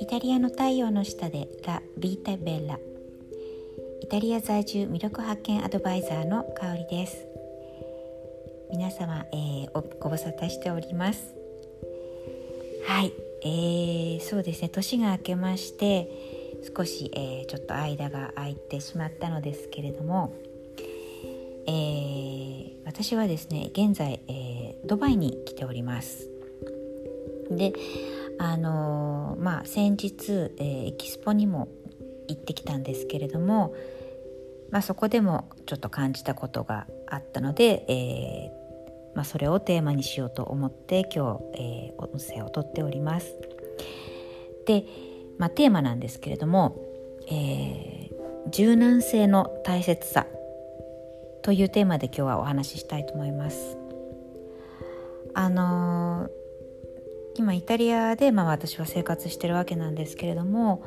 イタリアの太陽の下でラ・ビータ・ベライタリア在住魅力発見アドバイザーの香りです。皆様、えー、ご無沙汰しております。はい、えー、そうですね。年が明けまして少し、えー、ちょっと間が空いてしまったのですけれども、えー、私はですね現在、えー、ドバイに来ておりますであのー、まあ先日、えー、エキスポにも行ってきたんですけれども、まあ、そこでもちょっと感じたことがあったので、えーまあ、それをテーマにしようと思って今日、え、音声をとっております。で、まあ、テーマなんですけれども、え、柔軟性の大切さというテーマで今日はお話ししたいと思います。あの、今イタリアで、まあ、私は生活してるわけなんですけれども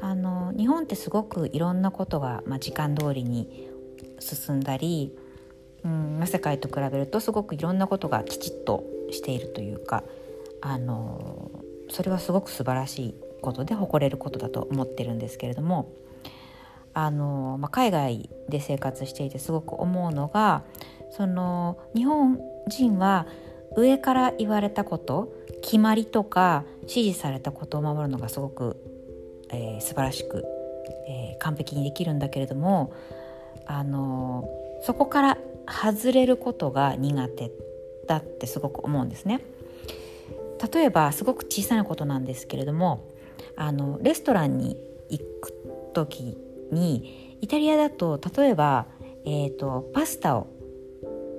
あの日本ってすごくいろんなことが、まあ、時間通りに進んだり、うん、世界と比べるとすごくいろんなことがきちっとしているというかあのそれはすごく素晴らしいことで誇れることだと思ってるんですけれどもあの、まあ、海外で生活していてすごく思うのがその日本人は上から言われたこと決まりとか指示されたことを守るのがすごく、えー、素晴らしく、えー、完璧にできるんだけれどもあのそこから外れることが苦手だってすごく思うんですね。例えばすごく小さなことなんですけれどもあのレストランに行く時にイタリアだと例えば、えーと、パスタを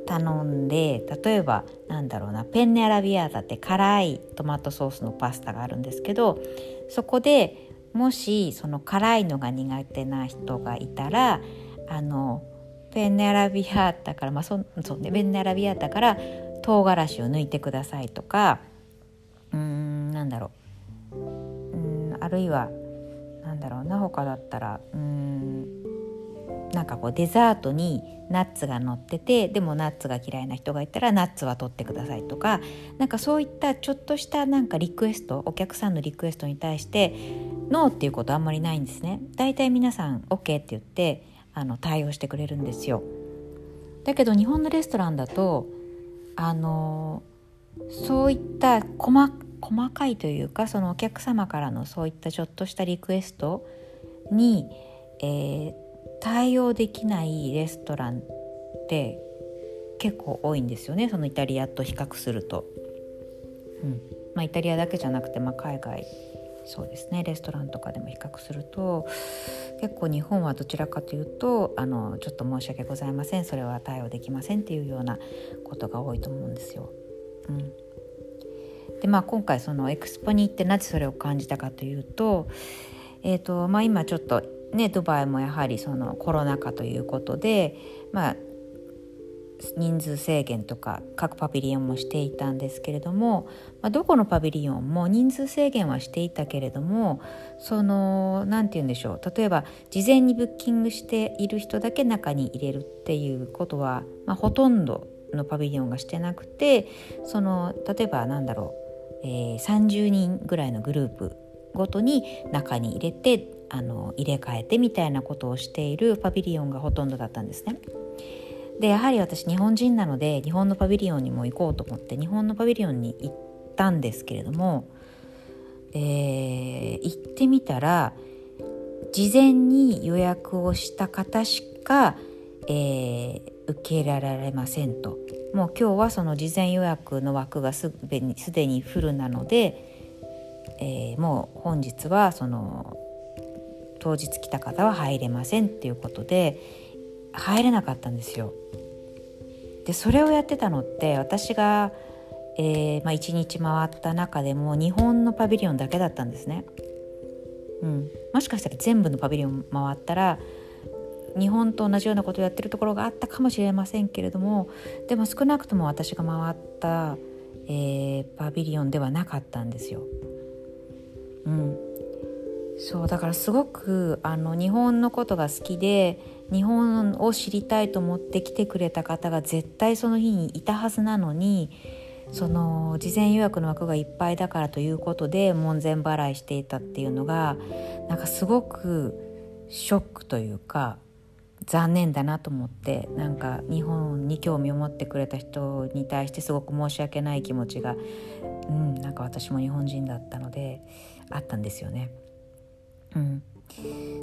頼んで例えばなんだろうなペンネアラビアータって辛いトマトソースのパスタがあるんですけどそこでもしその辛いのが苦手な人がいたらあのペンネアラビアータからまあそそうねペンネアラビアータから唐辛子を抜いてくださいとかうんなんだろう。うんあるいは何だろうな他だったらうんなんかこうデザートにナッツが乗っててでもナッツが嫌いな人がいたらナッツは取ってくださいとかなんかそういったちょっとしたなんかリクエストお客さんのリクエストに対してノーっていうことあんまりないんですね。だいたい皆さん OK って言ってあの対応してくれるんですよ。だけど日本のレストランだとあのそういった細細かいというかそのお客様からのそういったちょっとしたリクエストに、えー、対応できないレストランって結構多いんですよね。そのイタリアと比較すると。うん。まあ、イタリアだけじゃなくて、まあ、海外そうですね。レストランとかでも比較すると結構日本はどちらかというとあのちょっと申し訳ございません。それは対応できませんっていうようなことが多いと思うんですよ。うん、でまあ今回そのエクスポに行ってなぜそれを感じたかというと,、えーとまあ、今ちょっとねドバイもやはりそのコロナ禍ということでまあ人数制限とか各パビリオンもしていたんですけれども、まあ、どこのパビリオンも人数制限はしていたけれどもその何て言うんでしょう例えば事前にブッキングしている人だけ中に入れるっていうことは、まあ、ほとんどのパビリオンがしてなくてその例えばなんだろうえー、30人ぐらいのグループごとに中に入れてあの入れ替えてみたいなことをしているパビリオンがほとんどだったんですね。でやはり私日本人なので日本のパビリオンにも行こうと思って日本のパビリオンに行ったんですけれども、えー、行ってみたら事前に予約をした方しか、えー、受け入れられませんともう今日はその事前予約の枠がすでにすでにフルなので、えー、もう本日はその当日来た方は入れませんっていうことで入れなかったんですよ。でそれをやってたのって私が、えーまあ、1日回った中でも日本のパビリオンだけだったんですね。うん、もしかしたら全部のパビリオン回ったら日本と同じようなことをやってるところがあったかもしれませんけれどもでも少なくとも私が回った、えー、パビリオンではなかったんですよ。うん、そうだからすごくあの日本のことが好きで日本を知りたいと思って来てくれた方が絶対その日にいたはずなのにその事前予約の枠がいっぱいだからということで門前払いしていたっていうのがなんかすごくショックというか残念だなと思ってなんか日本に興味を持ってくれた人に対してすごく申し訳ない気持ちが、うん、なんか私も日本人だったのであったんですよね。うん、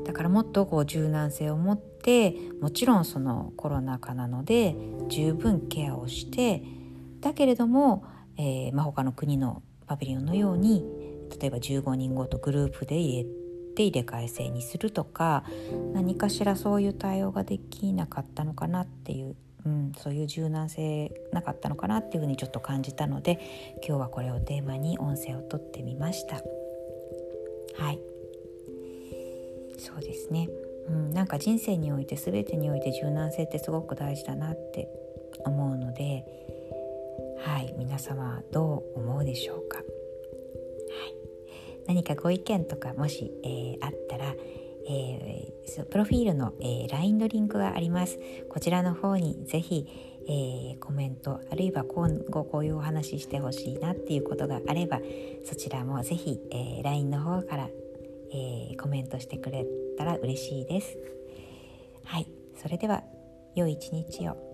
だからもっとこう柔軟性を持ってもちろんそのコロナ禍なので十分ケアをしてだけれども、えーまあ、他の国のパビリオンのように例えば15人ごとグループで入れて入れ替え制にするとか何かしらそういう対応ができなかったのかなっていう、うん、そういう柔軟性なかったのかなっていうふうにちょっと感じたので今日はこれをテーマに音声をとってみました。はいそうですね、うん、なんか人生において全てにおいて柔軟性ってすごく大事だなって思うのではい皆様どう思うでしょうか、はい、何かご意見とかもし、えー、あったらえー、プロフィールの、えー、LINE のリンクがあります。こちらの方にぜひ、えー、コメントあるいは今後こういうお話ししてほしいなっていうことがあればそちらもぜひ、え LINE の方から、コメントしてくれたら嬉しいです。はいそれでは良い一日を。